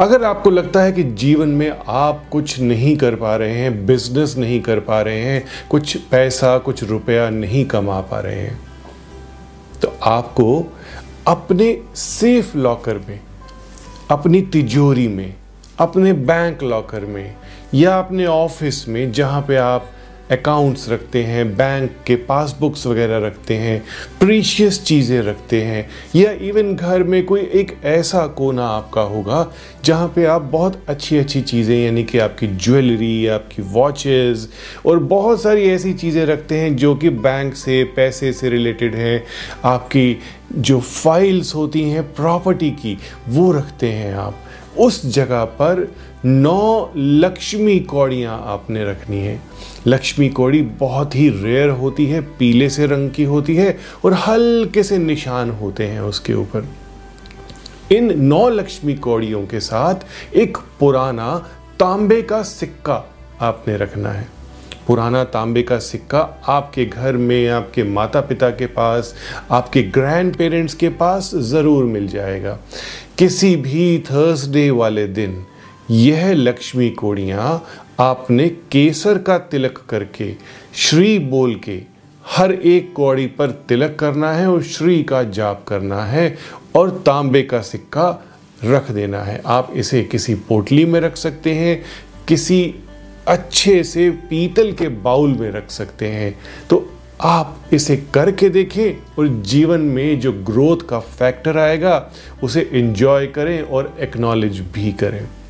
अगर आपको लगता है कि जीवन में आप कुछ नहीं कर पा रहे हैं बिज़नेस नहीं कर पा रहे हैं, कुछ पैसा, कुछ रुपया नहीं कमा पा रहे हैं तो आपको अपने सेफ़ लॉकर में, अपनी तिजोरी में, अपने बैंक लॉकर में या अपने ऑफ़िस में जहाँ पे आप अकाउंट्स रखते हैं बैंक के पासबुक्स वगैरह रखते हैं प्रीशियस चीज़ें रखते हैं, या इवन घर में कोई एक ऐसा कोना आपका होगा जहाँ पे आप बहुत अच्छी अच्छी चीज़ें, यानी कि आपकी ज्वेलरी आपकी वॉचेस और बहुत सारी ऐसी चीज़ें रखते हैं जो कि बैंक से, पैसे से रिलेटेड हैं, आपकी जो फाइल्स होती हैं प्रॉपर्टी की, वो रखते हैं आप। उस जगह पर नौ लक्ष्मी कौड़ियाँ आपने रखनी है। लक्ष्मी कौड़ी बहुत ही रेयर होती है, पीले से रंग की होती है और हल्के से निशान होते हैं उसके ऊपर। इन नौ लक्ष्मी कौड़ियों के साथ एक पुराना तांबे का सिक्का आपने रखना है। पुराना तांबे का सिक्का आपके घर में, आपके माता पिता के पास, आपके ग्रैंड पेरेंट्स के पास ज़रूर मिल जाएगा। किसी भी थर्सडे वाले दिन यह लक्ष्मी कोड़ियाँ आपने केसर का तिलक करके, श्री बोल के हर एक कौड़ी पर तिलक करना है और श्री का जाप करना है और तांबे का सिक्का रख देना है। आप इसे किसी पोटली में रख सकते हैं, किसी अच्छे से पीतल के बाउल में रख सकते हैं। तो आप इसे करके देखें और जीवन में जो ग्रोथ का फैक्टर आएगा, उसे एंजॉय करें और एक्नॉलेज भी करें।